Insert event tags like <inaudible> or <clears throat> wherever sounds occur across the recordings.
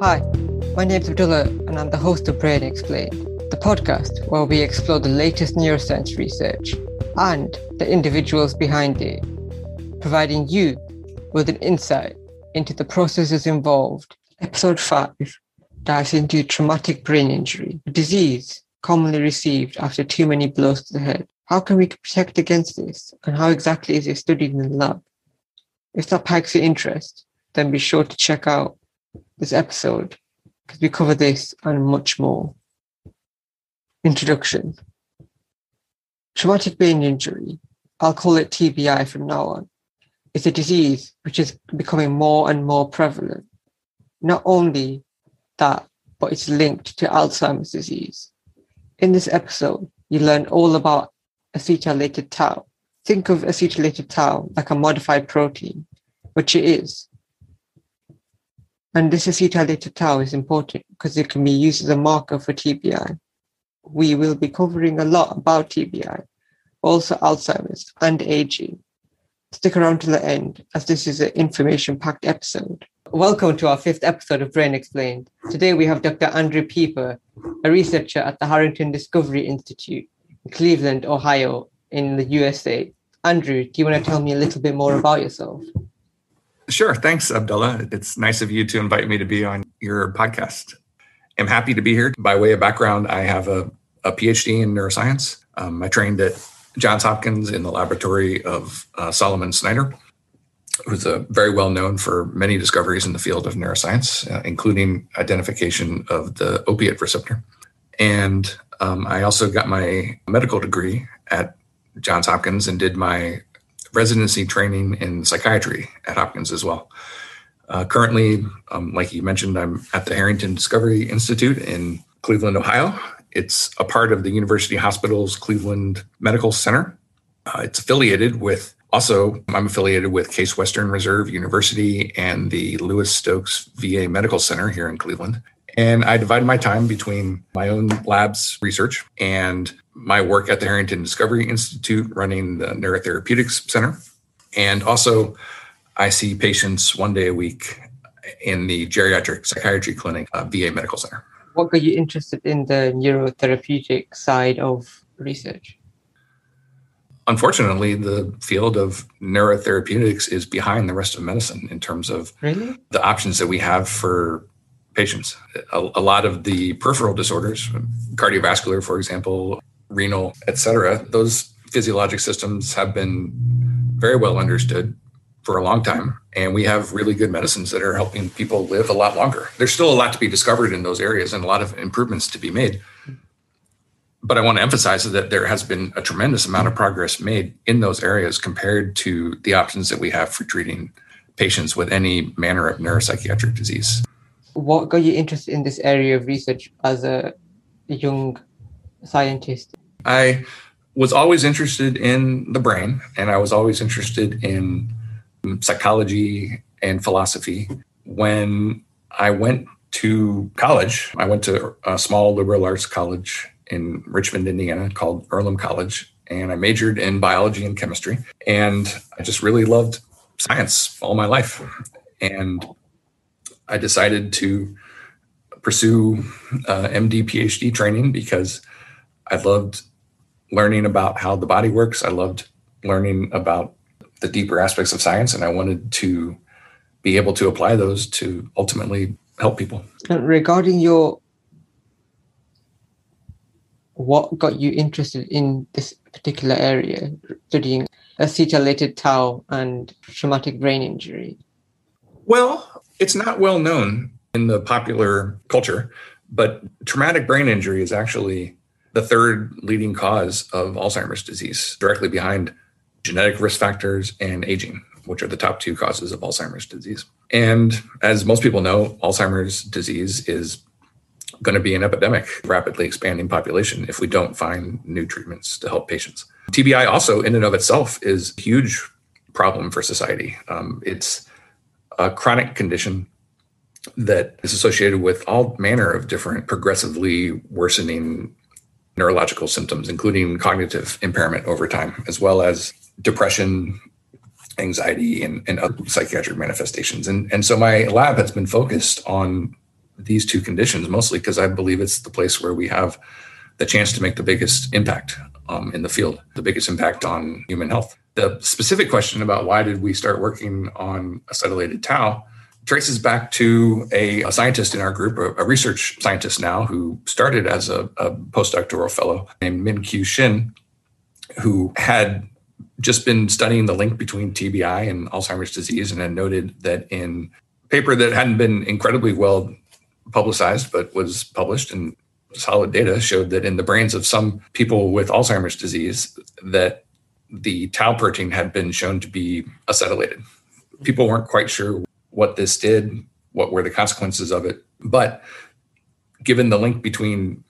Hi, my name is Abdullah and I'm the host of Brain Explained, the podcast where we explore the latest neuroscience research and the individuals behind it, providing you with an insight into the processes involved. Episode 5 dives into traumatic brain injury, a disease commonly received after too many blows to the head. How can we protect against this, and how exactly is it studied in the lab? If that piques your interest, then be sure to check out this episode because we cover this and much more. Introduction Traumatic brain injury, I'll call it TBI from now on, is a disease which is becoming more and more prevalent. Not only that, but it's linked to Alzheimer's disease. In this episode, you learn all about acetylated tau. Think of acetylated tau like a modified protein, which it is. And this acetylated tau is important because it can be used as a marker for TBI. We will be covering a lot about TBI, also Alzheimer's and aging. Stick around to the end as this is an information packed episode. Welcome to our fifth episode of Brain Explained. Today we have Dr. Andrew Pieper, a researcher at the Harrington Discovery Institute in Cleveland, Ohio, in the USA. Andrew, do you want to tell me a little bit more about yourself? Sure. Thanks, Abdullah. It's nice of you to invite me to be on your podcast. I'm happy to be here. By way of background, I have a, a PhD in neuroscience. Um, I trained at Johns Hopkins in the laboratory of uh, Solomon Snyder, who's a very well known for many discoveries in the field of neuroscience, uh, including identification of the opiate receptor. And um, I also got my medical degree at Johns Hopkins and did my residency training in psychiatry at Hopkins as well. Uh, currently, um, like you mentioned, I'm at the Harrington Discovery Institute in Cleveland, Ohio. It's a part of the University Hospitals Cleveland Medical Center. Uh, it's affiliated with also, I'm affiliated with Case Western Reserve University and the Louis Stokes VA Medical Center here in Cleveland. And I divide my time between my own lab's research and my work at the Harrington Discovery Institute running the Neurotherapeutics Center. And also, I see patients one day a week in the geriatric psychiatry clinic, uh, VA Medical Center. What got you interested in the neurotherapeutic side of research? Unfortunately, the field of neurotherapeutics is behind the rest of medicine in terms of really? the options that we have for patients. A, a lot of the peripheral disorders, cardiovascular, for example, renal, etc., those physiologic systems have been very well understood for a long time. And we have really good medicines that are helping people live a lot longer. There's still a lot to be discovered in those areas and a lot of improvements to be made. But I want to emphasize that there has been a tremendous amount of progress made in those areas compared to the options that we have for treating patients with any manner of neuropsychiatric disease. What got you interested in this area of research as a young scientist? I was always interested in the brain and I was always interested in psychology and philosophy. When I went to college, I went to a small liberal arts college in Richmond, Indiana called Earlham College. And I majored in biology and chemistry. And I just really loved science all my life. And I decided to pursue uh, MD PhD training because I loved learning about how the body works. I loved learning about the deeper aspects of science, and I wanted to be able to apply those to ultimately help people. And regarding your what got you interested in this particular area, studying acetylated tau and traumatic brain injury? Well, it's not well known in the popular culture, but traumatic brain injury is actually the third leading cause of Alzheimer's disease, directly behind genetic risk factors and aging, which are the top two causes of Alzheimer's disease. And as most people know, Alzheimer's disease is going to be an epidemic, rapidly expanding population if we don't find new treatments to help patients. TBI also, in and of itself, is a huge problem for society. Um, it's a chronic condition that is associated with all manner of different progressively worsening neurological symptoms, including cognitive impairment over time, as well as depression, anxiety, and, and other psychiatric manifestations. And, and so my lab has been focused on these two conditions, mostly because I believe it's the place where we have the chance to make the biggest impact um, in the field, the biggest impact on human health. The specific question about why did we start working on acetylated tau traces back to a, a scientist in our group, a, a, research scientist now, who started as a, a postdoctoral fellow named Min Kyoo Shin, who had just been studying the link between TBI and Alzheimer's disease and had noted that in a paper that hadn't been incredibly well publicized but was published and solid data showed that in the brains of some people with Alzheimer's disease that the tau protein had been shown to be acetylated. People weren't quite sure what this did, what were the consequences of it, but given the link between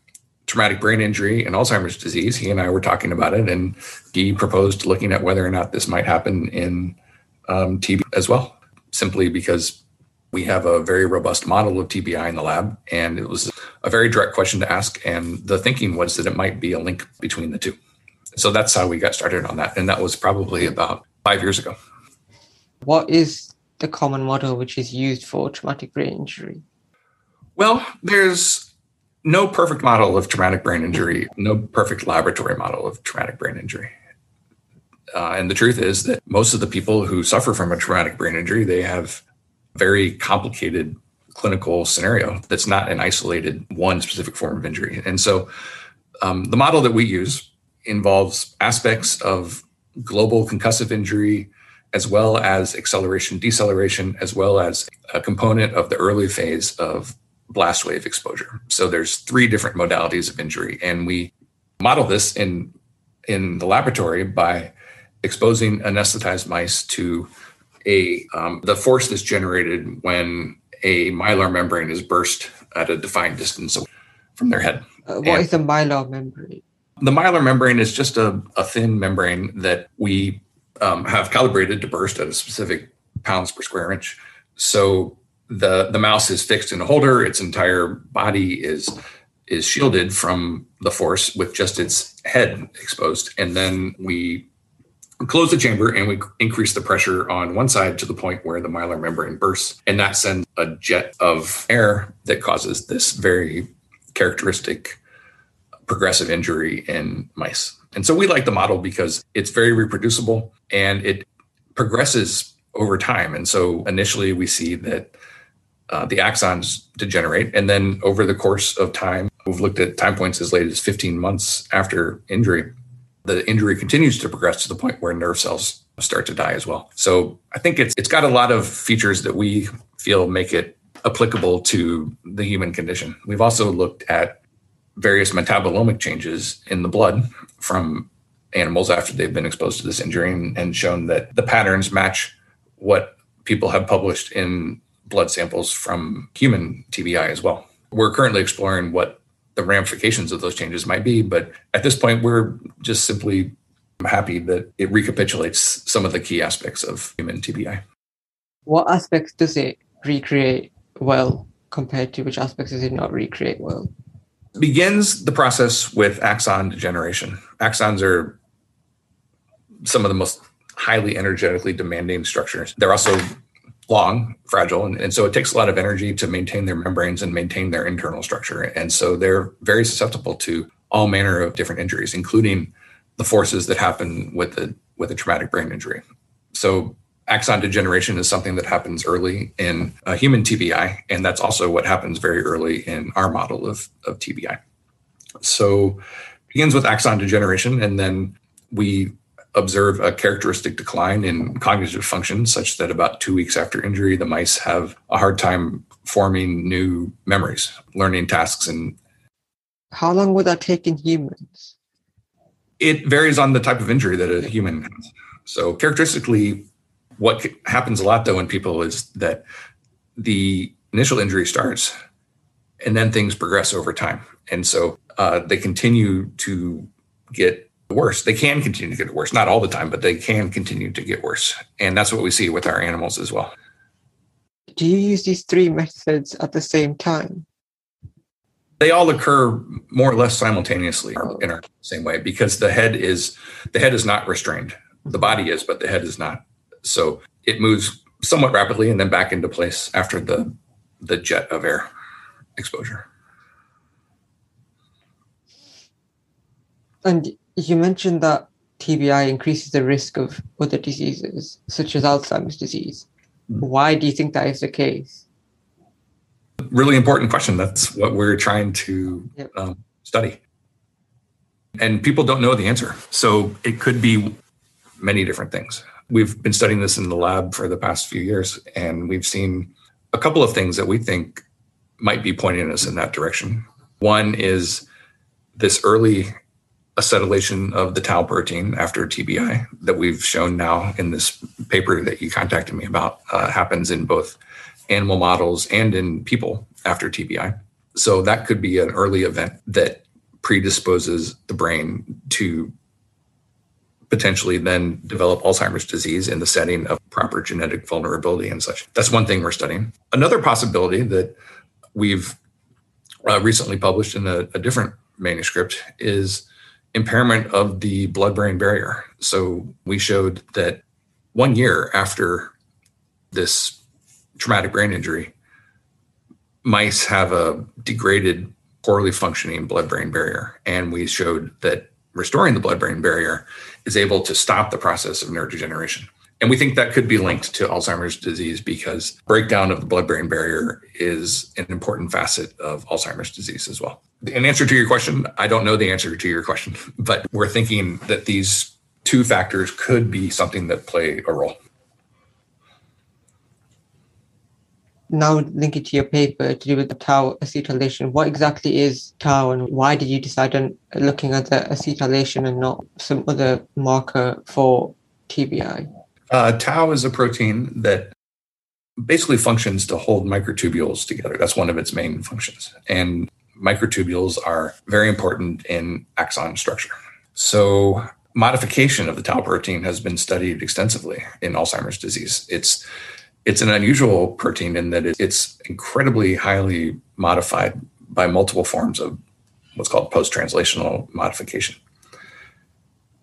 traumatic brain injury and Alzheimer's disease, he and I were talking about it, and he proposed looking at whether or not this might happen in um, TB as well, simply because we have a very robust model of TBI in the lab, and it was a very direct question to ask. And the thinking was that it might be a link between the two. So that's how we got started on that. And that was probably about five years ago. What is the common model which is used for traumatic brain injury? Well, there's no perfect model of traumatic brain injury, no perfect laboratory model of traumatic brain injury. Uh, and the truth is that most of the people who suffer from a traumatic brain injury, they have very complicated clinical scenario that's not an isolated one specific form of injury. And so um, the model that we use involves aspects of global concussive injury, as well as acceleration, deceleration, as well as a component of the early phase of blast wave exposure. So there's three different modalities of injury, and we model this in in the laboratory by exposing anesthetized mice to a um, the force that's generated when a mylar membrane is burst at a defined distance from their head. Uh, what and is the mylar membrane? The mylar membrane is just a, a thin membrane that we um, have calibrated to burst at a specific pounds per square inch. So the the mouse is fixed in a holder; its entire body is is shielded from the force with just its head exposed, and then we close the chamber and we increase the pressure on one side to the point where the mylar membrane bursts, and that sends a jet of air that causes this very characteristic progressive injury in mice. And so we like the model because it's very reproducible and it progresses over time. And so initially we see that uh, the axons degenerate. And then over the course of time, we've looked at time points as late as 15 months after injury. The injury continues to progress to the point where nerve cells start to die as well. So I think it's it's got a lot of features that we feel make it applicable to the human condition. We've also looked at various metabolomic changes in the blood from animals after they've been exposed to this injury and, and shown that the patterns match what people have published in blood samples from human TBI as well. We're currently exploring what the ramifications of those changes might be, but at this point, we're just simply happy that it recapitulates some of the key aspects of human TBI. What aspects does it recreate well compared to which aspects does it not recreate well? Begins the process with axon degeneration. Axons are some of the most highly energetically demanding structures. They're also long, fragile, and, and, so it takes a lot of energy to maintain their membranes and maintain their internal structure. And so they're very susceptible to all manner of different injuries, including the forces that happen with a with a traumatic brain injury. So axon degeneration is something that happens early in a human TBI, and that's also what happens very early in our model of, of TBI. So it begins with axon degeneration, and then we observe a characteristic decline in cognitive function, such that about two weeks after injury, the mice have a hard time forming new memories, learning tasks. And how long would that take in humans? It varies on the type of injury that a human has. So, characteristically, what happens a lot though in people is that the initial injury starts and then things progress over time. And so uh, they continue to get worse. They can continue to get worse, not all the time, but they can continue to get worse. And that's what we see with our animals as well. Do you use these three methods at the same time? They all occur more or less simultaneously in our same way because the head is the head is not restrained. The body is, but the head is not. So it moves somewhat rapidly and then back into place after the the jet of air exposure. And you mentioned that TBI increases the risk of other diseases, such as Alzheimer's disease. Hmm. Why do you think that is the case? Really important question. That's what we're trying to yep. um, study. And people don't know the answer. So it could be many different things. We've been studying this in the lab for the past few years, and we've seen a couple of things that we think might be pointing us in that direction. One is this early acetylation of the tau protein after TBI that we've shown now in this paper that you contacted me about uh, happens in both animal models and in people after TBI. So that could be an early event that predisposes the brain to potentially then develop Alzheimer's disease in the setting of proper genetic vulnerability and such. That's one thing we're studying. Another possibility that we've uh, recently published in a, a different manuscript is impairment of the blood brain barrier. So we showed that one year after this traumatic brain injury, mice have a degraded, poorly functioning blood brain barrier. And we showed that restoring the blood brain barrier is able to stop the process of neurodegeneration. And we think that could be linked to Alzheimer's disease because breakdown of the blood brain barrier is an important facet of Alzheimer's disease as well. In answer to your question, I don't know the answer to your question, <laughs> but we're thinking that these two factors could be something that play a role. Now, link it to your paper to do with the tau acetylation, what exactly is tau and why did you decide on looking at the acetylation and not some other marker for TBI? Uh, tau is a protein that basically functions to hold microtubules together. That's one of its main functions. And microtubules are very important in axon structure. So, modification of the tau protein has been studied extensively in Alzheimer's disease. It's it's an unusual protein in that it's incredibly highly modified by multiple forms of what's called post-translational modification.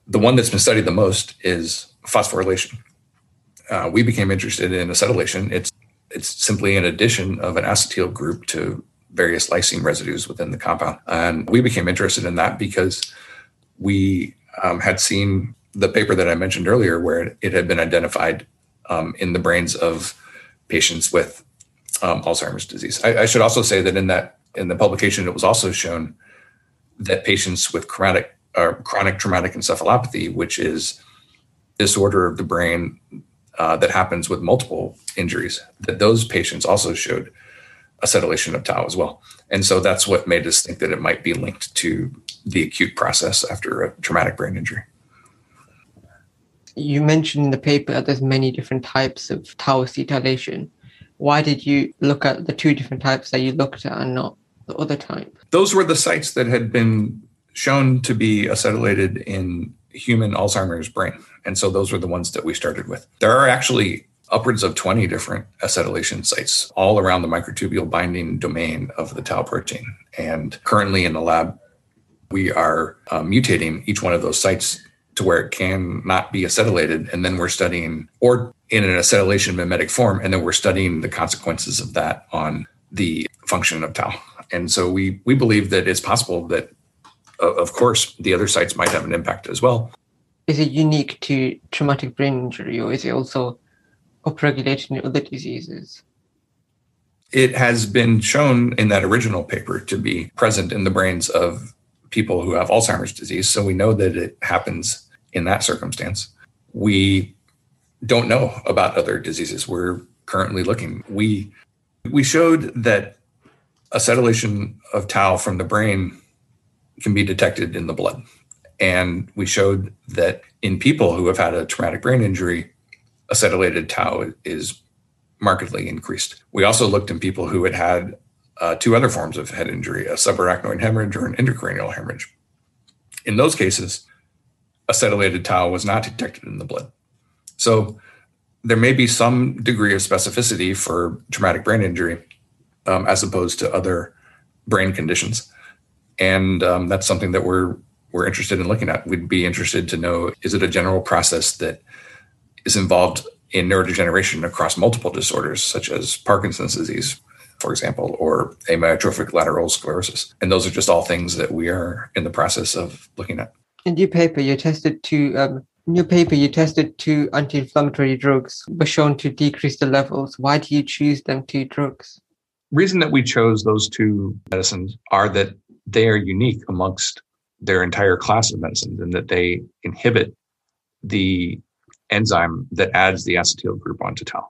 The one that's been studied the most is phosphorylation uh, we became interested in acetylation. It's it's simply an addition of an acetyl group to various lysine residues within the compound, and we became interested in that because we um, had seen the paper that I mentioned earlier, where it had been identified um, in the brains of patients with um, Alzheimer's disease. I, I, should also say that in that in the publication, it was also shown that patients with chronic or chronic traumatic encephalopathy, which is disorder of the brain uh, that happens with multiple injuries, that those patients also showed acetylation of tau as well. And so that's what made us think that it might be linked to the acute process after a traumatic brain injury. You mentioned in the paper that there's many different types of tau acetylation. Why did you look at the two different types that you looked at and not the other type? Those were the sites that had been shown to be acetylated in human Alzheimer's brain. And so those were the ones that we started with. There are actually upwards of 20 different acetylation sites all around the microtubule binding domain of the tau protein. And currently in the lab, we are uh, mutating each one of those sites to where it can not be acetylated. And then we're studying, or in an acetylation mimetic form, and then we're studying the consequences of that on the function of tau. And so we we believe that it's possible that of course, the other sites might have an impact as well. Is it unique to traumatic brain injury, or is it also upregulated in other diseases? It has been shown in that original paper to be present in the brains of people who have Alzheimer's disease. So we know that it happens in that circumstance. We don't know about other diseases. We're currently looking. We we showed that acetylation of tau from the brain can be detected in the blood. And we showed that in people who have had a traumatic brain injury, acetylated tau is markedly increased. We also looked in people who had had uh, two other forms of head injury, a subarachnoid hemorrhage or an intracranial hemorrhage. In those cases, acetylated tau was not detected in the blood. So there may be some degree of specificity for traumatic brain injury um, as opposed to other brain conditions and um, that's something that we're we're interested in looking at. We'd be interested to know is it a general process that is involved in neurodegeneration across multiple disorders such as Parkinson's disease, for example, or amyotrophic lateral sclerosis. And those are just all things that we are in the process of looking at. In your paper, you tested two. Um, in your paper, you tested two anti-inflammatory drugs, were shown to decrease the levels. Why do you choose them two drugs? Reason that we chose those two medicines are that they are unique amongst their entire class of medicines, and that they inhibit the enzyme that adds the acetyl group onto tau.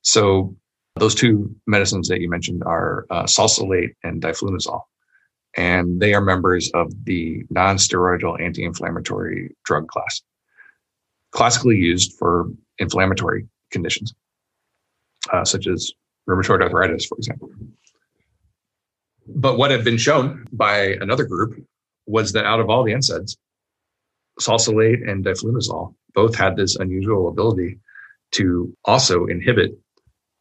So those two medicines that you mentioned are uh, and diflunisal, and they are members of the non-steroidal anti-inflammatory drug class, classically used for inflammatory conditions, uh, such as rheumatoid arthritis, for example. But what had been shown by another group was that out of all the NSAIDs, salsalate and diflunisal both had this unusual ability to also inhibit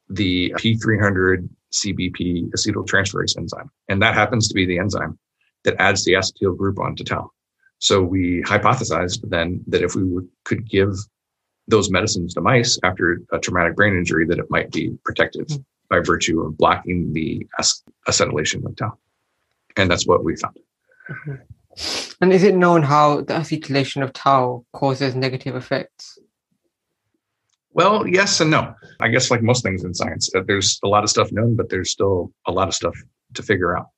the P300 CBP acetyltransferase enzyme. And that happens to be the enzyme that adds the acetyl group onto tau. So we hypothesized then that if we would, could give those medicines to mice after a traumatic brain injury, that it might be protective mm-hmm. by virtue of blocking the acetylation of tau. And that's what we found. Mm-hmm. And is it known how the acetylation of tau causes negative effects? Well, yes and no. I guess like most things in science, uh, there's a lot of stuff known, but there's still a lot of stuff to figure out.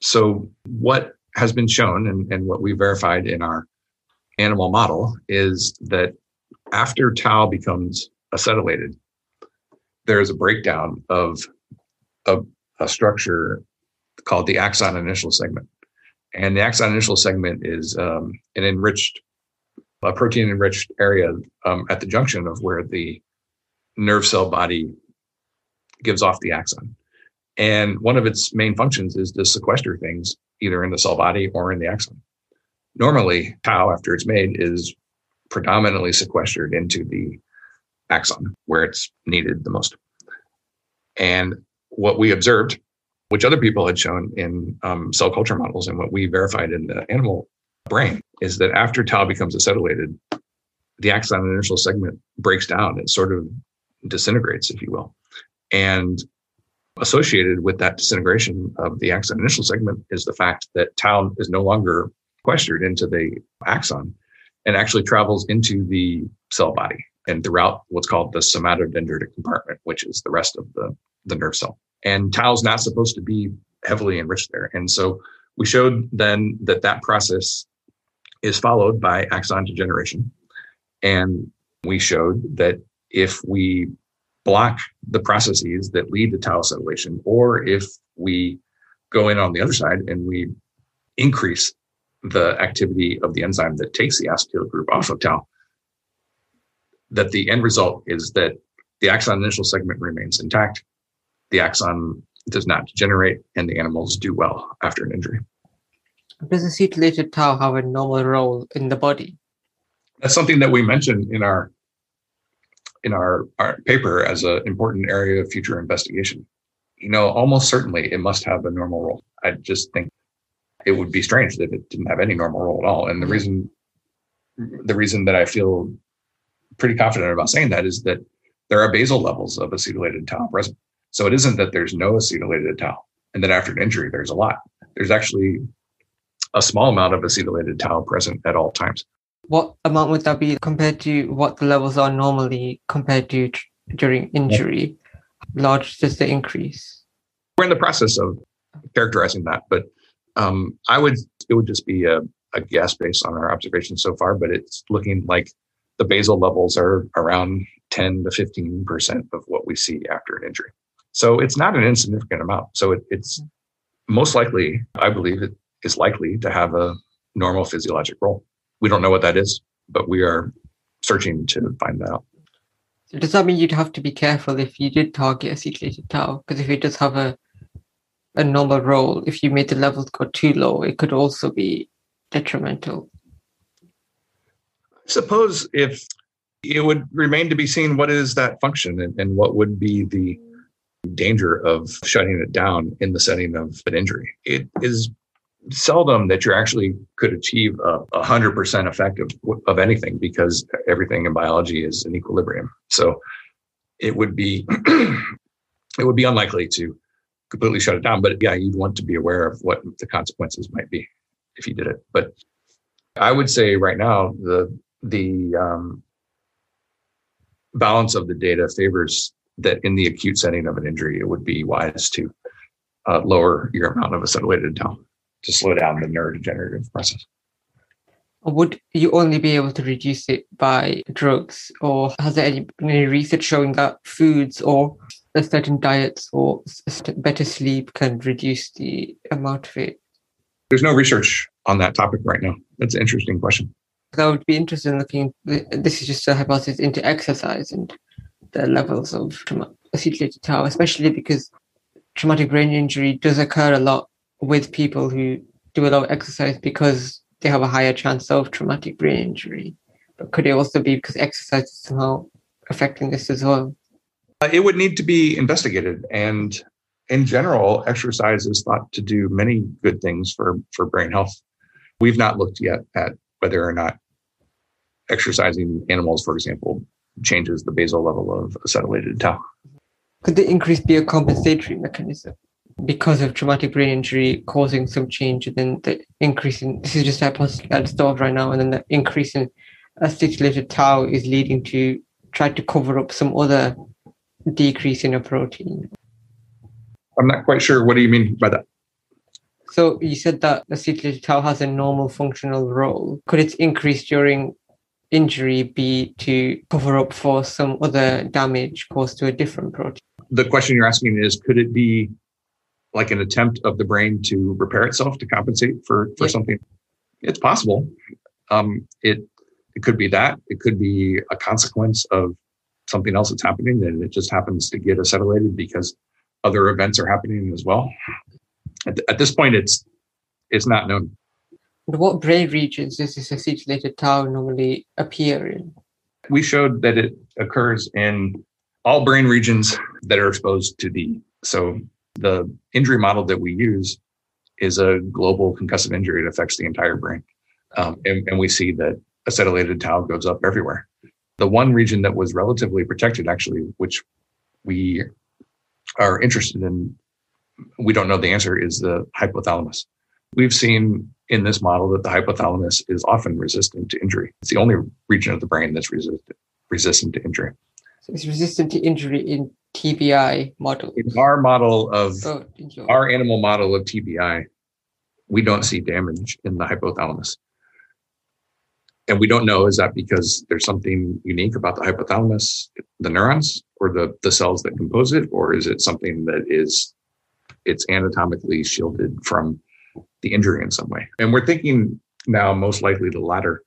So what has been shown and, and what we verified in our animal model is that after tau becomes acetylated, there is a breakdown of a, a structure called the axon initial segment. And the axon initial segment is um, an enriched, a protein enriched area um, at the junction of where the nerve cell body gives off the axon. And one of its main functions is to sequester things either in the cell body or in the axon. Normally, tau, after it's made, is predominantly sequestered into the axon where it's needed the most. And what we observed which other people had shown in um, cell culture models and what we verified in the animal brain is that after tau becomes acetylated, the axon initial segment breaks down. It sort of disintegrates, if you will. And associated with that disintegration of the axon initial segment is the fact that tau is no longer sequestered into the axon and actually travels into the cell body and throughout what's called the somatodendritic compartment, which is the rest of the, the nerve cell and tau is not supposed to be heavily enriched there. And so we showed then that that process is followed by axon degeneration. And we showed that if we block the processes that lead to tau acetylation, or if we go in on the other side and we increase the activity of the enzyme that takes the acetyl group off of tau, that the end result is that the axon initial segment remains intact the axon does not degenerate and the animals do well after an injury. Does acetylated tau have a normal role in the body? That's something that we mentioned in our in our, our paper as an important area of future investigation. You know, almost certainly it must have a normal role. I just think it would be strange if it didn't have any normal role at all. And the mm-hmm. reason the reason that I feel pretty confident about saying that is that there are basal levels of acetylated tau present. So it isn't that there's no acetylated tau and that after an injury, there's a lot. There's actually a small amount of acetylated tau present at all times. What amount would that be compared to what the levels are normally compared to tr- during injury? Yeah. Large does the increase? We're in the process of characterizing that, but um, I would it would just be a, a guess based on our observations so far. But it's looking like the basal levels are around 10 to 15 percent of what we see after an injury. So it's not an insignificant amount. So it, it's most likely, I believe, it is likely to have a normal physiologic role. We don't know what that is, but we are searching to find that out. So does that mean you'd have to be careful if you did target acetylated tau? Because if it does have a a normal role, if you made the levels go too low, it could also be detrimental. I suppose if it would remain to be seen what is that function and, and what would be the danger of shutting it down in the setting of an injury. It is seldom that you actually could achieve a hundred percent effect of, anything because everything in biology is in equilibrium. So it would be, <clears throat> it would be unlikely to completely shut it down. But yeah, you'd want to be aware of what the consequences might be if you did it. But I would say right now the the um, balance of the data favors that in the acute setting of an injury, it would be wise to uh, lower your amount of acetylated tau to slow down the neurodegenerative process. Would you only be able to reduce it by drugs, or has there any, been any research showing that foods or a certain diets or better sleep can reduce the amount of it? There's no research on that topic right now. That's an interesting question. I would be interested in looking. This is just a hypothesis into exercise and the levels of acetylated tau, especially because traumatic brain injury does occur a lot with people who do a lot of exercise because they have a higher chance of traumatic brain injury. But could it also be because exercise is somehow affecting this as well? Uh, it would need to be investigated. And in general, exercise is thought to do many good things for, for brain health. We've not looked yet at whether or not exercising animals, for example, changes the basal level of acetylated tau. Could the increase be a compensatory mechanism because of traumatic brain injury causing some change and then the increase in this is just start right now, and then the increase in acetylated tau is leading to try to cover up some other decrease in a protein. I'm not quite sure. What do you mean by that? So you said that acetylated tau has a normal functional role. Could its increase during injury be to cover up for some other damage caused to a different protein? The question you're asking is could it be like an attempt of the brain to repair itself to compensate for, for yeah. something? It's possible. Um, it it could be that. It could be a consequence of something else that's happening and it just happens to get acetylated because other events are happening as well. At, at this point, it's it's not known. What brain regions does this acetylated tau normally appear in? We showed that it occurs in all brain regions that are exposed to D. So the injury model that we use is a global concussive injury. It affects the entire brain. Um, and, and we see that acetylated tau goes up everywhere. The one region that was relatively protected, actually, which we are interested in, we don't know the answer, is the hypothalamus. We've seen in this model that the hypothalamus is often resistant to injury. It's the only region of the brain that's resistant resistant to injury. It's resistant to injury in TBI model. In our model of oh, our animal model of TBI, we don't see damage in the hypothalamus. And we don't know is that because there's something unique about the hypothalamus, the neurons, or the, the cells that compose it, or is it something that is it's anatomically shielded from the injury in some way. And we're thinking now most likely the latter,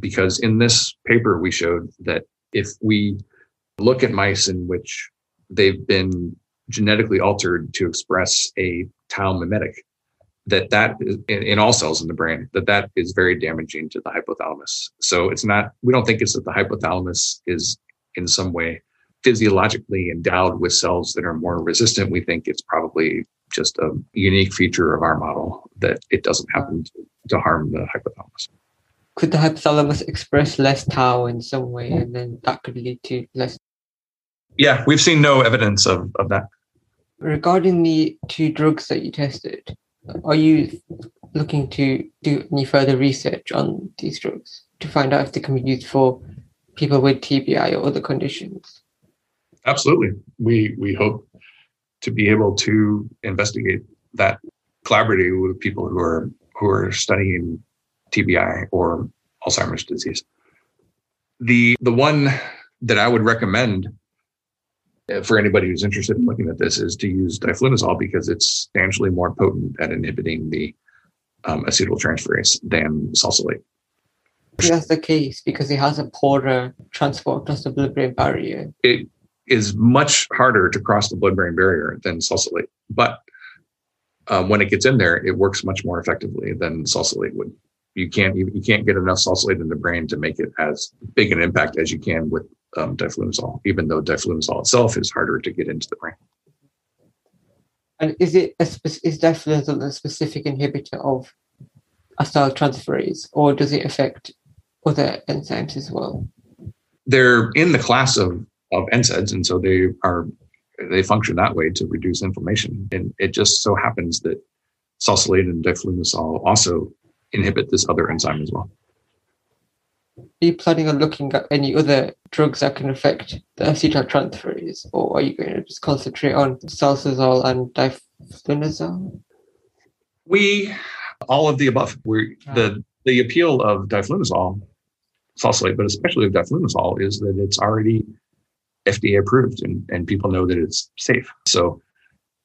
because in this paper we showed that if we look at mice in which they've been genetically altered to express a tau mimetic, that that is, in, all cells in the brain, that that is very damaging to the hypothalamus. So it's not, we don't think it's that the hypothalamus is in some way physiologically endowed with cells that are more resistant. We think it's probably just a unique feature of our model that it doesn't happen to, to harm the hypothalamus. Could the hypothalamus express less tau in some way, and then that could lead to less? Yeah, we've seen no evidence of, of that. Regarding the two drugs that you tested, are you looking to do any further research on these drugs to find out if they can be used for people with TBI or other conditions? Absolutely. We we hope to be able to investigate that collaboratively with people who are who are studying TBI or Alzheimer's disease. The the one that I would recommend for anybody who's interested in looking at this is to use diflunisal because it's substantially more potent at inhibiting the um, acetyltransferase than salsalate. That's the case because it has a poorer transport across the blood-brain barrier. It is much harder to cross the blood-brain barrier than salsalate, but um, when it gets in there, it works much more effectively than salsalate would. You can't you can't get enough salsalate in the brain to make it as big an impact as you can with um, diflunisal, even though diflunisal itself is harder to get into the brain. And is it a is diflunisal a specific inhibitor of acetyltransferase, or does it affect other enzymes as well? They're in the class of of NSAIDs, and so they are they function that way to reduce inflammation. And it just so happens that salsalate and diflunisal also inhibit this other enzyme as well. Are you planning on looking at any other drugs that can affect the acetyltransferase, or are you going to just concentrate on salsalate and diflunisal? We all of the above. We the ah. the appeal of diflunisal, salsalate, but especially of diflunisal, is that it's already FDA approved and, and people know that it's safe. So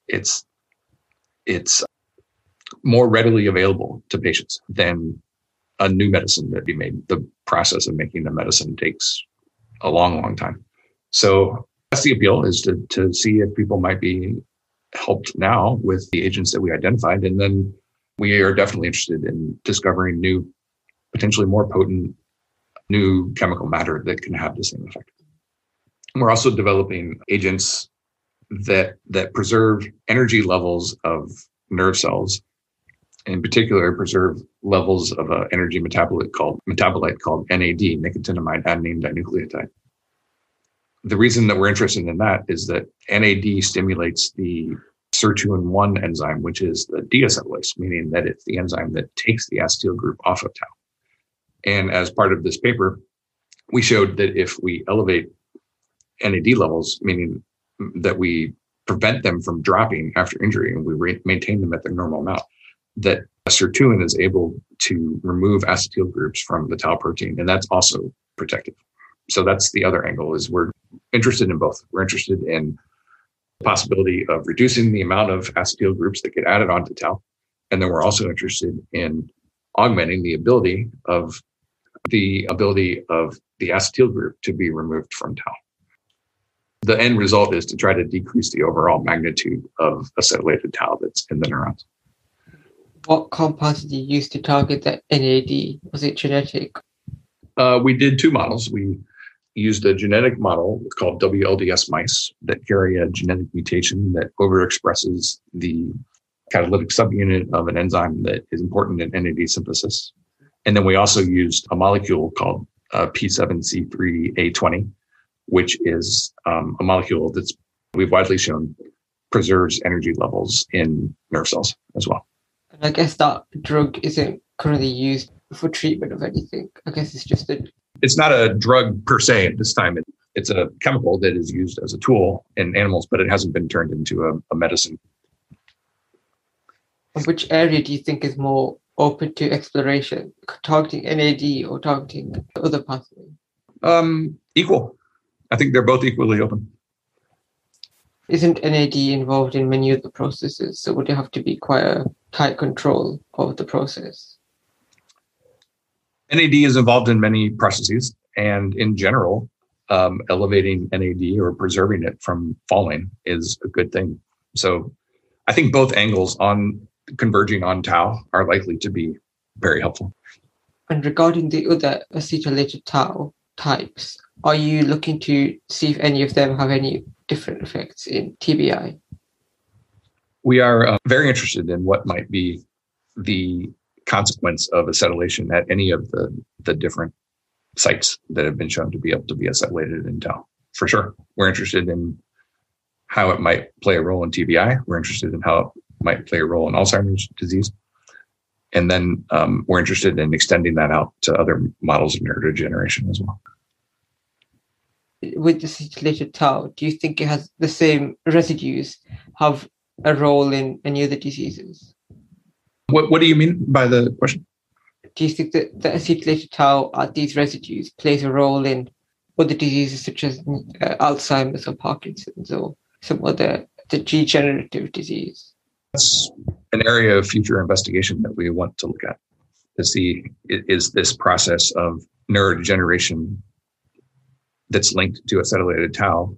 it's it's more readily available to patients than a new medicine that be made. The process of making the medicine takes a long, long time. So that's the appeal is to to see if people might be helped now with the agents that we identified. And then we are definitely interested in discovering new, potentially more potent new chemical matter that can have the same effect. We're also developing agents that that preserve energy levels of nerve cells, in particular, preserve levels of an energy metabolite called metabolite called NAD, nicotinamide adenine dinucleotide. The reason that we're interested in that is that NAD stimulates the sirtuin-1 enzyme, which is the deacetylase, meaning that it's the enzyme that takes the acetyl group off of tau. And as part of this paper, we showed that if we elevate NAD levels, meaning that we prevent them from dropping after injury and we re- maintain them at their normal amount, that sirtuin is able to remove acetyl groups from the tau protein, and that's also protective. So that's the other angle is we're interested in both. We're interested in the possibility of reducing the amount of acetyl groups that get added onto tau. And then we're also interested in augmenting the ability of the ability of the acetyl group to be removed from tau the end result is to try to decrease the overall magnitude of acetylated tau that's in the neurons. What compounds did you use to target the NAD? Was it genetic? Uh, we did two models. We used a genetic model called WLDS mice that carry a genetic mutation that overexpresses the catalytic subunit of an enzyme that is important in NAD synthesis. And then we also used a molecule called uh, P7C3A20 which is um, a molecule that's we've widely shown preserves energy levels in nerve cells as well. I guess that drug isn't currently used for treatment of anything. I guess it's just a. It's not a drug per se at this time. It, it's a chemical that is used as a tool in animals, but it hasn't been turned into a, a medicine. And which area do you think is more open to exploration, targeting NAD or targeting other pathways? Um, equal. I think they're both equally open. Isn't NAD involved in many of the processes? So would you have to be quite a tight control of the process? NAD is involved in many processes, and in general, um, elevating NAD or preserving it from falling is a good thing. So, I think both angles on converging on tau are likely to be very helpful. And regarding the other acetylated tau types, are you looking to see if any of them have any different effects in TBI? We are uh, very interested in what might be the consequence of acetylation at any of the, the different sites that have been shown to be able to be acetylated in tau. For sure. We're interested in how it might play a role in TBI. We're interested in how it might play a role in Alzheimer's disease. And then um, we're interested in extending that out to other models of neurodegeneration as well with the acetylated tau, do you think it has the same residues have a role in any other diseases? What What do you mean by the question? Do you think that the acetylated tau at these residues plays a role in other diseases such as uh, Alzheimer's or Parkinson's or some other the degenerative disease? That's an area of future investigation that we want to look at to see is this process of neurodegeneration that's linked to acetylated tau,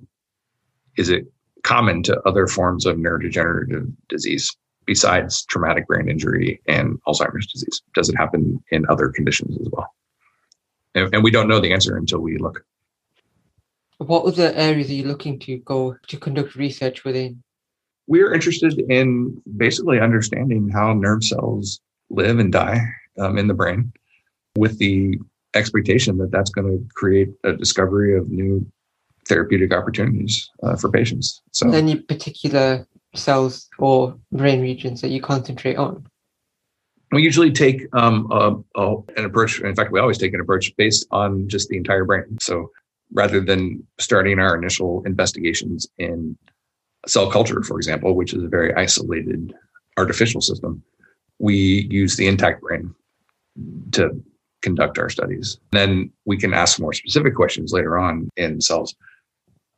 is it common to other forms of neurodegenerative disease besides traumatic brain injury and Alzheimer's disease? Does it happen in other conditions as well? And, and we don't know the answer until we look. What other areas are you looking to go to conduct research within? We're interested in basically understanding how nerve cells live and die um, in the brain with the expectation that that's going to create a discovery of new therapeutic opportunities uh, for patients. So, any particular cells or brain regions that you concentrate on? We usually take um, a, a, an approach. In fact, we always take an approach based on just the entire brain. So, rather than starting our initial investigations in cell culture, for example, which is a very isolated artificial system, we use the intact brain to conduct our studies. Then we can ask more specific questions later on in cells.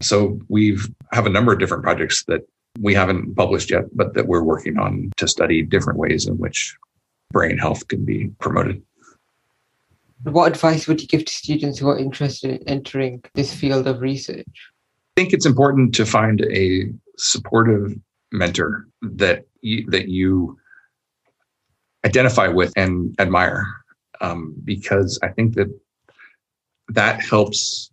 So we've have a number of different projects that we haven't published yet, but that we're working on to study different ways in which brain health can be promoted. What advice would you give to students who are interested in entering this field of research? I think it's important to find a supportive mentor that you, that you identify with and admire um, because I think that that helps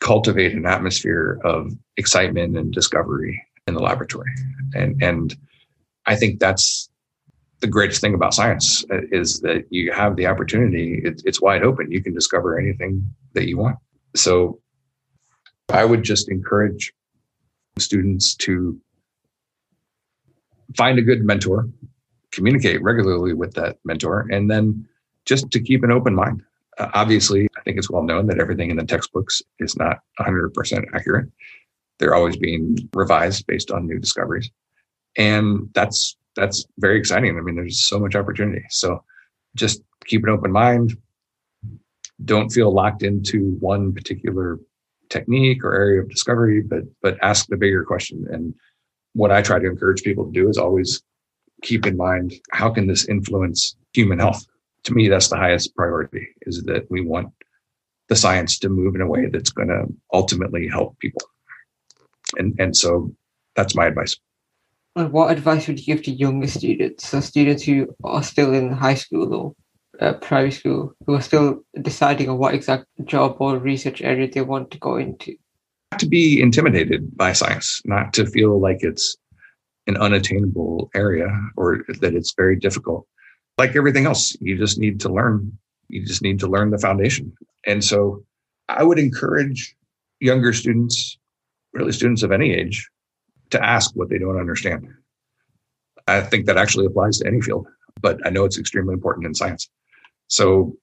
cultivate an atmosphere of excitement and discovery in the laboratory. And, and I think that's the greatest thing about science uh, is that you have the opportunity. It, it's wide open. You can discover anything that you want. So I would just encourage students to find a good mentor, communicate regularly with that mentor, and then just to keep an open mind. Uh, obviously, I think it's well known that everything in the textbooks is not 100% accurate. They're always being revised based on new discoveries. And that's that's very exciting. I mean, there's so much opportunity. So just keep an open mind. Don't feel locked into one particular technique or area of discovery, but but ask the bigger question. And what I try to encourage people to do is always keep in mind how can this influence human health? To me, that's the highest priority is that we want the science to move in a way that's going to ultimately help people. And, and so that's my advice. And what advice would you give to younger students, so students who are still in high school or uh, primary school, who are still deciding on what exact job or research area they want to go into? Not to be intimidated by science, not to feel like it's an unattainable area or that it's very difficult like everything else, you just need to learn. You just need to learn the foundation. And so I would encourage younger students, really students of any age, to ask what they don't understand. I think that actually applies to any field, but I know it's extremely important in science. So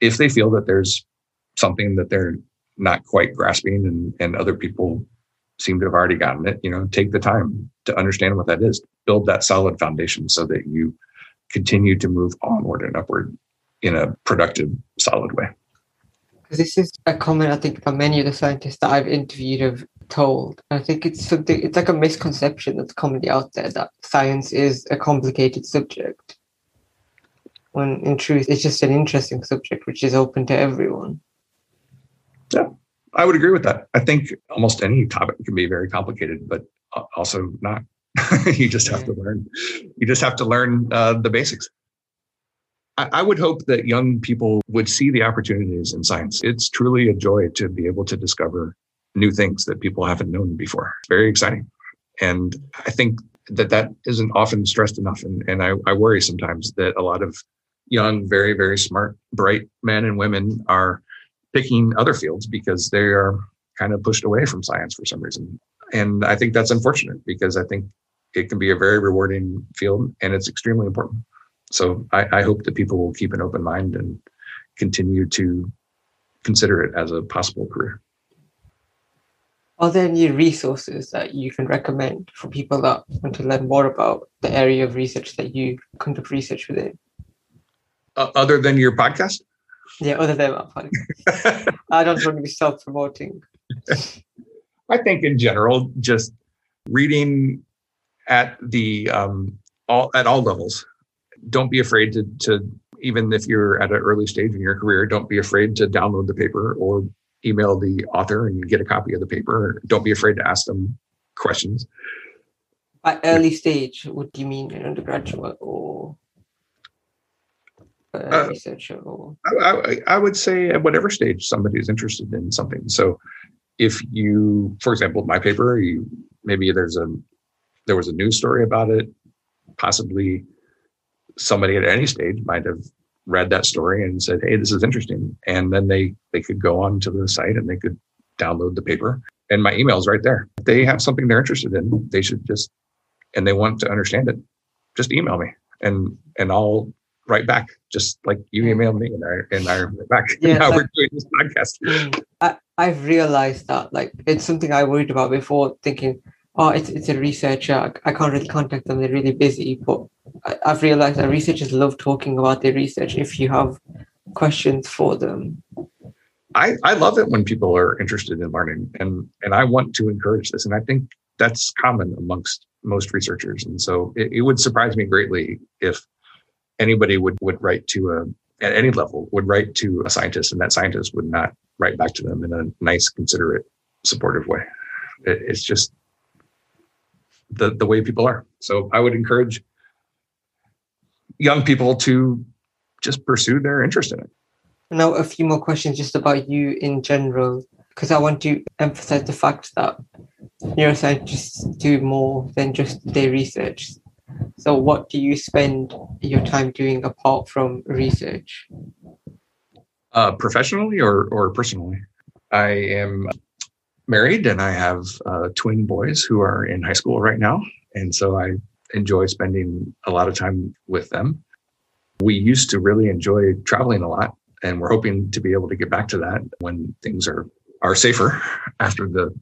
if they feel that there's something that they're not quite grasping and, and other people seem to have already gotten it, you know, take the time to understand what that is. Build that solid foundation so that you continue to move onward and upward in a productive, solid way. Because this is a comment I think that many of the scientists that I've interviewed have told. I think it's something it's like a misconception that's commonly out there that science is a complicated subject. When in truth it's just an interesting subject which is open to everyone. Yeah. I would agree with that. I think almost any topic can be very complicated, but also not. <laughs> you just have to learn. You just have to learn uh, the basics. I, I would hope that young people would see the opportunities in science. It's truly a joy to be able to discover new things that people haven't known before. It's very exciting. And I think that that isn't often stressed enough. And, and I, I worry sometimes that a lot of young, very, very smart, bright men and women are picking other fields because they are kind of pushed away from science for some reason. And I think that's unfortunate because I think it can be a very rewarding field and it's extremely important. So I, I hope that people will keep an open mind and continue to consider it as a possible career. Are there any resources that you can recommend for people that want to learn more about the area of research that you conduct research within? Uh, other than your podcast? Yeah, other than my podcast. <laughs> I don't want to be self promoting. I think in general, just reading at the um, all at all levels. Don't be afraid to to even if you're at an early stage in your career, don't be afraid to download the paper or email the author and get a copy of the paper. Don't be afraid to ask them questions. At early stage, what do you mean, an undergraduate or uh, researcher? Or I, I, I would say at whatever stage somebody is interested in something. So, if you, for example, my paper, you maybe there's a there was a news story about it. Possibly somebody at any stage might have read that story and said, "Hey, this is interesting," and then they they could go on to the site and they could download the paper. And my email is right there. If they have something they're interested in, they should just, and they want to understand it, just email me and and I'll write back, just like you emailed me and I and I write back. <laughs> Yeah, now like, we're doing this podcast. I, I've realized that like it's something I worried about before, thinking, oh, it's it's a researcher. I can't really contact them. They're really busy. But I, I've realized that researchers love talking about their research. If you have questions for them, I, I love it when people are interested in learning and and I want to encourage this. And I think that's common amongst most researchers. And so it, it would surprise me greatly if anybody would would write to a at any level would write to a scientist and that scientist would not write back to them in a nice, considerate, supportive way. It, it's just the the way people are. So I would encourage young people to just pursue their interest in it. Now, a few more questions just about you in general, because I want to emphasize the fact that neuroscientists do more than just their research. So, what do you spend your time doing apart from research? Uh, professionally or, or personally? I am married and I have uh, twin boys who are in high school right now. And so I enjoy spending a lot of time with them. We used to really enjoy traveling a lot, and we're hoping to be able to get back to that when things are, are safer after the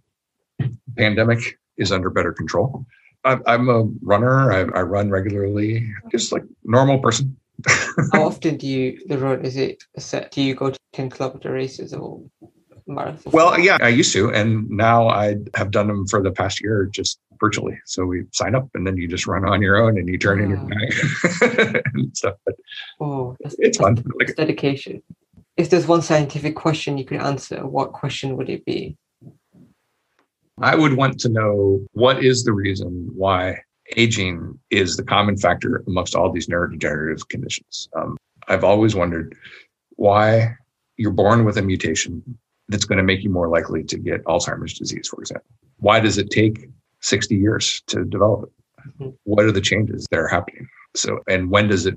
pandemic is under better control. I'm a runner. I, I run regularly, just like normal person. <laughs> How often do you the run? Is it set? Do you go to ten kilometer races or marathons? Well, yeah, I used to, and now I have done them for the past year just virtually. So we sign up, and then you just run on your own, and you turn in your time <laughs> and stuff. But oh, that's, it's that's, fun. It's dedication. If there's one scientific question you could answer, what question would it be? I would want to know what is the reason why aging is the common factor amongst all these neurodegenerative conditions. Um, I've always wondered why you're born with a mutation that's going to make you more likely to get Alzheimer's disease, for example. Why does it take 60 years to develop it? Mm-hmm. What are the changes that are happening? So, and when does it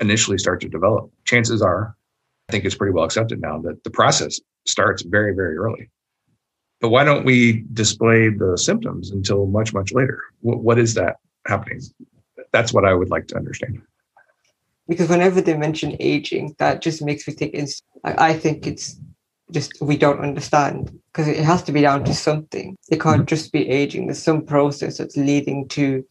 initially start to develop? Chances are, I think it's pretty well accepted now that the process starts very, very early. But why don't we display the symptoms until much, much later? what, what is that happening? That's what I would like to understand. Because whenever they mention aging, that just makes me think. It's, I think it's just we don't understand because it has to be down to something. It can't mm-hmm. just be aging. There's some process that's leading to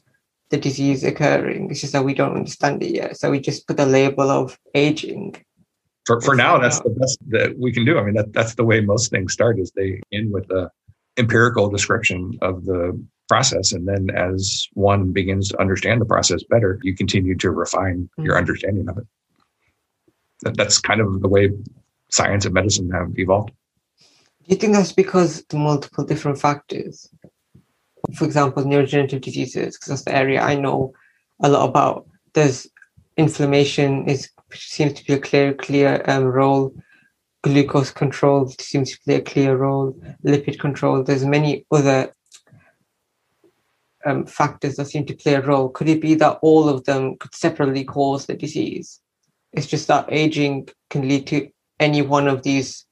the disease occurring. It's just that we don't understand it yet. So we just put the label of aging for, for now, that's the best that we can do. I mean, that, that's the way most things start is they end with a empirical description of the process. And then as one begins to understand the process better, you continue to refine mm-hmm. your understanding of it. That, that's kind of the way science and medicine have evolved. Do you think that's because the multiple different factors? For example, neurodegenerative diseases, because that's the area I know a lot about. There's inflammation is seems to be a clear clear um, role. Glucose control seems to play a clear role. Lipid control. There's many other um, factors that seem to play a role. Could it be that all of them could separately cause the disease? It's just that aging can lead to any one of these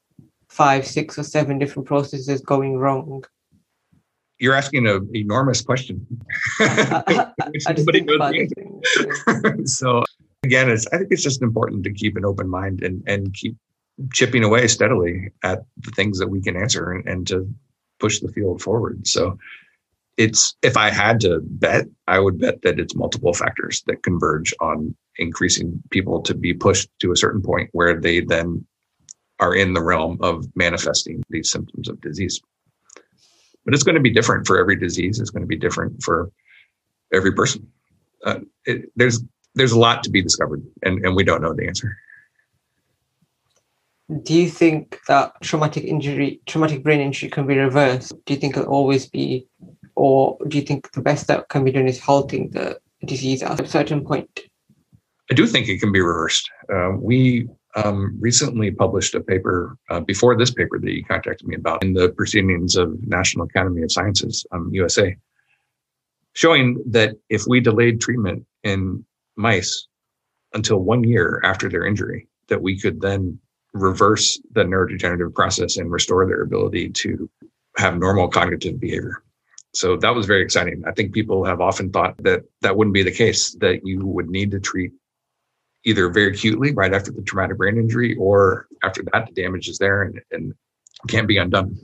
five, six, or seven different processes going wrong. You're asking an enormous question. <laughs> I, <laughs> I, I <laughs> so again, it's I think it's just important to keep an open mind and and keep chipping away steadily at the things that we can answer and, and to push the field forward. So it's if I had to bet, I would bet that it's multiple factors that converge on increasing people to be pushed to a certain point where they then are in the realm of manifesting these symptoms of disease. But it's going to be different for every disease. It's going to be different for every person. Uh, it, there's there's a lot to be discovered, and, and we don't know the answer. Do you think that traumatic injury, traumatic brain injury can be reversed? Do you think it'll always be, or do you think the best that can be done is halting the disease at a certain point? I do think it can be reversed. Uh, we um, recently published a paper uh, before this paper that you contacted me about in the proceedings of National Academy of Sciences, um, USA, showing that if we delayed treatment in mice until one year after their injury that we could then reverse the neurodegenerative process and restore their ability to have normal cognitive behavior. So that was very exciting. I think people have often thought that that wouldn't be the case, that you would need to treat either very acutely right after the traumatic brain injury or after that, the damage is there and, and can't be undone.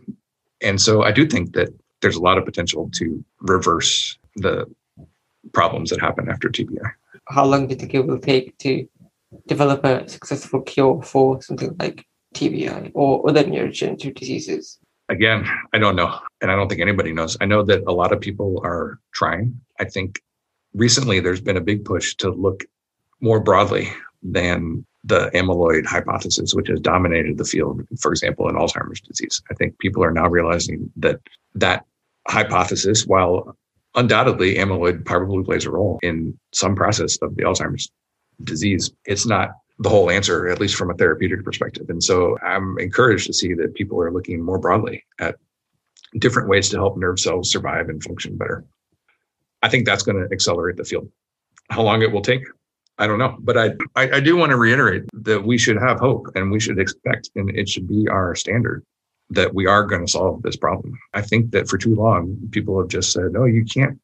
And so I do think that there's a lot of potential to reverse the problems that happen after TBI. How long do you think it will take to develop a successful cure for something like TBI or other neurodegenerative diseases? Again, I don't know. And I don't think anybody knows. I know that a lot of people are trying. I think recently there's been a big push to look more broadly than the amyloid hypothesis, which has dominated the field, for example, in Alzheimer's disease. I think people are now realizing that that hypothesis, while undoubtedly amyloid probably plays a role in some process of the Alzheimer's disease, it's not the whole answer, at least from a therapeutic perspective. And so I'm encouraged to see that people are looking more broadly at different ways to help nerve cells survive and function better. I think that's going to accelerate the field. How long it will take, I don't know. But I, I, I do want to reiterate that we should have hope and we should expect, and it should be our standard that we are going to solve this problem. I think that for too long, people have just said, no, you can't.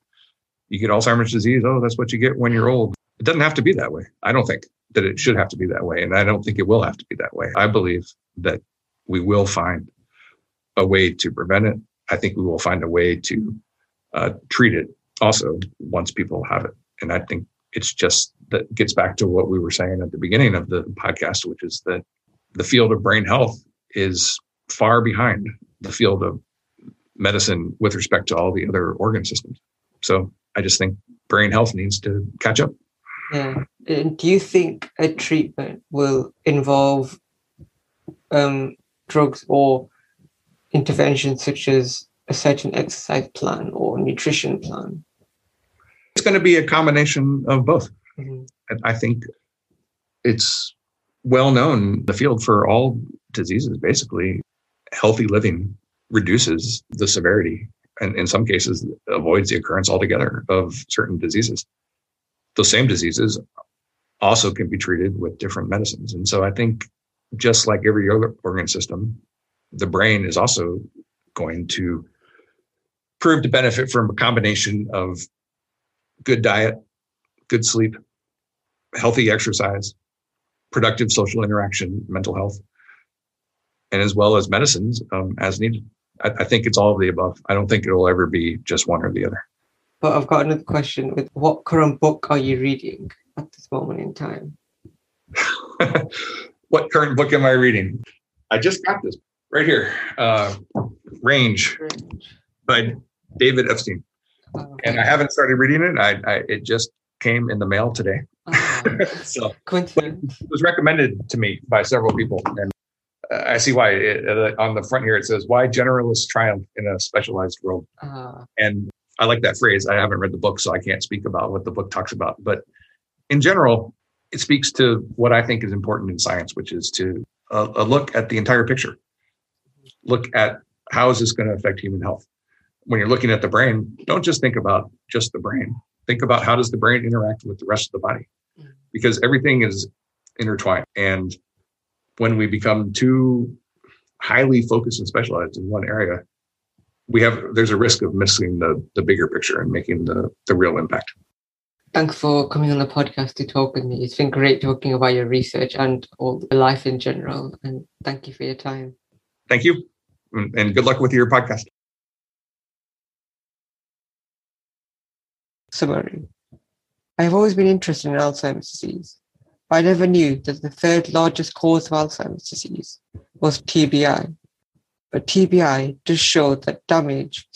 You get Alzheimer's disease. Oh, that's what you get when you're old. It doesn't have to be that way. I don't think that it should have to be that way. And I don't think it will have to be that way. I believe that we will find a way to prevent it. I think we will find a way to uh, treat it also once people have it. And I think it's just that gets back to what we were saying at the beginning of the podcast, which is that the field of brain health is far behind the field of medicine with respect to all the other organ systems. So I just think brain health needs to catch up. Yeah. And do you think a treatment will involve um, drugs or interventions such as a certain exercise plan or nutrition plan? It's going to be a combination of both. Mm-hmm. I think it's well known the field for all diseases basically healthy living reduces the severity and in some cases avoids the occurrence altogether of certain diseases. Those same diseases also can be treated with different medicines. And so I think just like every other organ system, the brain is also going to prove to benefit from a combination of good diet, good sleep, healthy exercise, productive social interaction, mental health, and as well as medicines um, as needed. I, I, think it's all of the above. I don't think it'll ever be just one or the other. But I've got another question. With what current book are you reading at this moment in time? <laughs> what current book am I reading? I just got this right here. Uh, Range, Range. by David Epstein. Okay. And I haven't started reading it. I, I, it just came in the mail today. Oh, <laughs> so it was recommended to me by several people, and I see why it, uh, on the front here it says why generalists triumph in a specialized world, uh, and I like that phrase. I haven't read the book, so I can't speak about what the book talks about, but in general, it speaks to what I think is important in science, which is to uh, a look at the entire picture. Look at how is this going to affect human health. When you're looking at the brain, don't just think about just the brain. Think about how does the brain interact with the rest of the body, mm. because everything is intertwined. And when we become too highly focused and specialized in one area, we have there's a risk of missing the the bigger picture and making the the real impact. Thanks for coming on the podcast to talk with me. It's been great talking about your research and all the life in general. And thank you for your time. Thank you. And good luck with your podcast. Summary I have always been interested in Alzheimer's disease. but I never knew that the third largest cause of Alzheimer's disease was TBI. But TBI does show that damage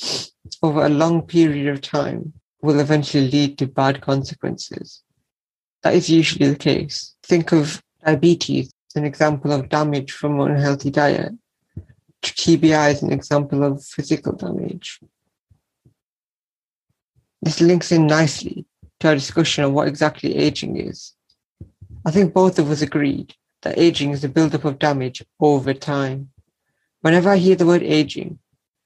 over a long period of time will eventually lead to bad consequences. That is usually the case. Think of diabetes an example of damage from an unhealthy diet, TBI is an example of physical damage. This links in nicely to our discussion on what exactly aging is. I think both of us agreed that aging is the buildup of damage over time. Whenever I hear the word aging,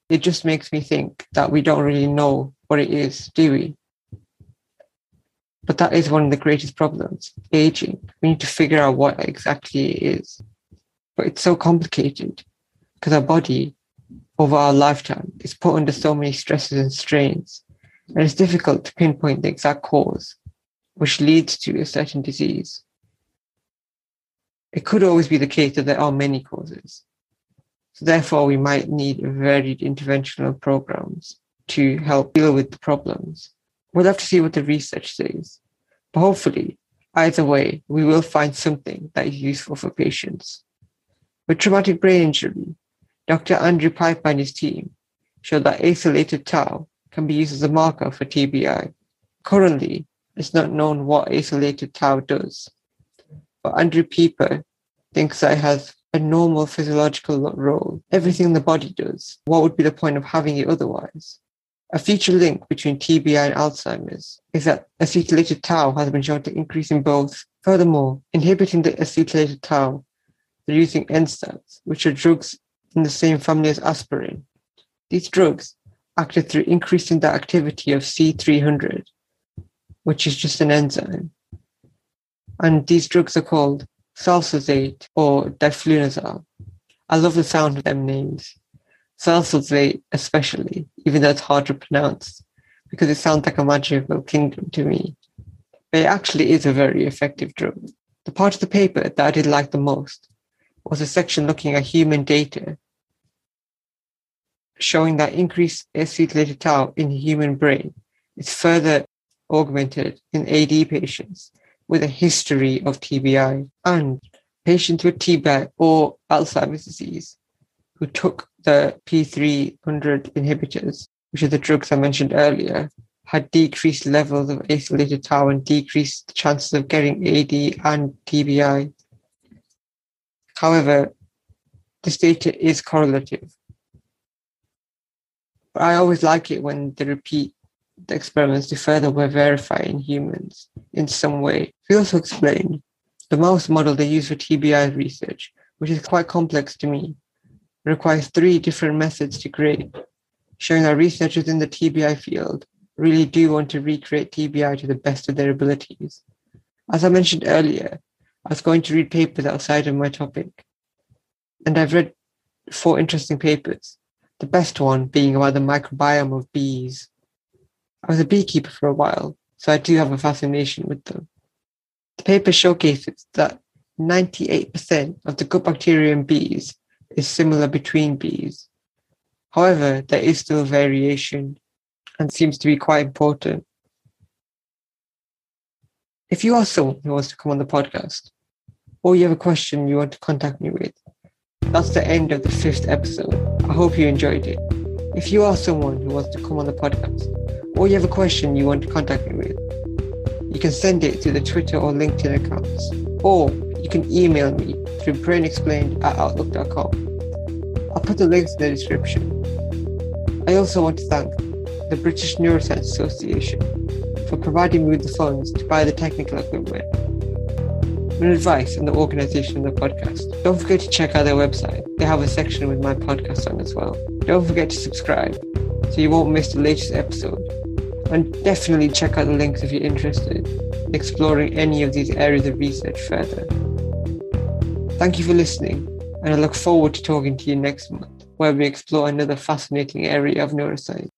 it just makes me think that we don't really know what it is, do we? But that is one of the greatest problems aging. We need to figure out what exactly it is. but it's so complicated because our body over our lifetime is put under so many stresses and strains, and it's difficult to pinpoint the exact cause which leads to a certain disease. It could always be the case that there are many causes. So therefore, we might need varied interventional programs to help deal with the problems. We'll have to see what the research says. But hopefully, either way, we will find something that is useful for patients. With traumatic brain injury, Dr. Andrew Pieper and his team showed that acetylated tau can be used as a marker for TBI. Currently, it's not known what acetylated tau does, but Andrew Pieper thinks that it has a normal physiological role. Everything the body does. What would be the point of having it otherwise? A future link between TBI and Alzheimer's is that acetylated tau has been shown to increase in both. Furthermore, inhibiting the acetylated tau they're using NSAIDs, which are drugs in the same family as aspirin. These drugs acted through increasing the activity of P300, which is just an enzyme. And these drugs are called salsalate or diflunisal. I love the sound of them names. Salsalate especially, even though it's hard to pronounce, because it sounds like a magical kingdom to me. But it actually is a very effective drug. The part of the paper that I did like the most was a section looking at human data showing that increased acetylated tau in human brain is further augmented in AD patients with a history of TBI and patients with TBI or Alzheimer's disease who took the P300 inhibitors, which are the drugs I mentioned earlier, had decreased levels of acetylated tau and decreased chances of getting AD and TBI. However, this data is correlative. I always like it when they repeat the experiments to further verify in humans in some way. He also explained the mouse model they use for TBI research, which is quite complex to me, requires three different methods to create, showing that researchers in the TBI field really do want to recreate TBI to the best of their abilities. As I mentioned earlier, I was going to read papers outside of my topic. And I've read four interesting papers, the best one being about the microbiome of bees. I was a beekeeper for a while, so I do have a fascination with them. The paper showcases that 98% of the gut bacteria in bees is similar between bees. However, there is still variation and seems to be quite important. If you are someone who wants to come on the podcast, or you have a question you want to contact me with, that's the end of the fifth episode. I hope you enjoyed it. If you are someone who wants to come on the podcast, or you have a question you want to contact me with, you can send it to the Twitter or LinkedIn accounts, or you can email me through brainexplained at outlook.com. I'll put the links in the description. I also want to thank the British Neuroscience Association for providing me with the funds to buy the technical equipment and advice on the organization of the podcast. Don't forget to check out their website. They have a section with my podcast on as well. Don't forget to subscribe so you won't miss the latest episode. And definitely check out the links if you're interested in exploring any of these areas of research further. Thank you for listening, and I look forward to talking to you next month where we explore another fascinating area of neuroscience.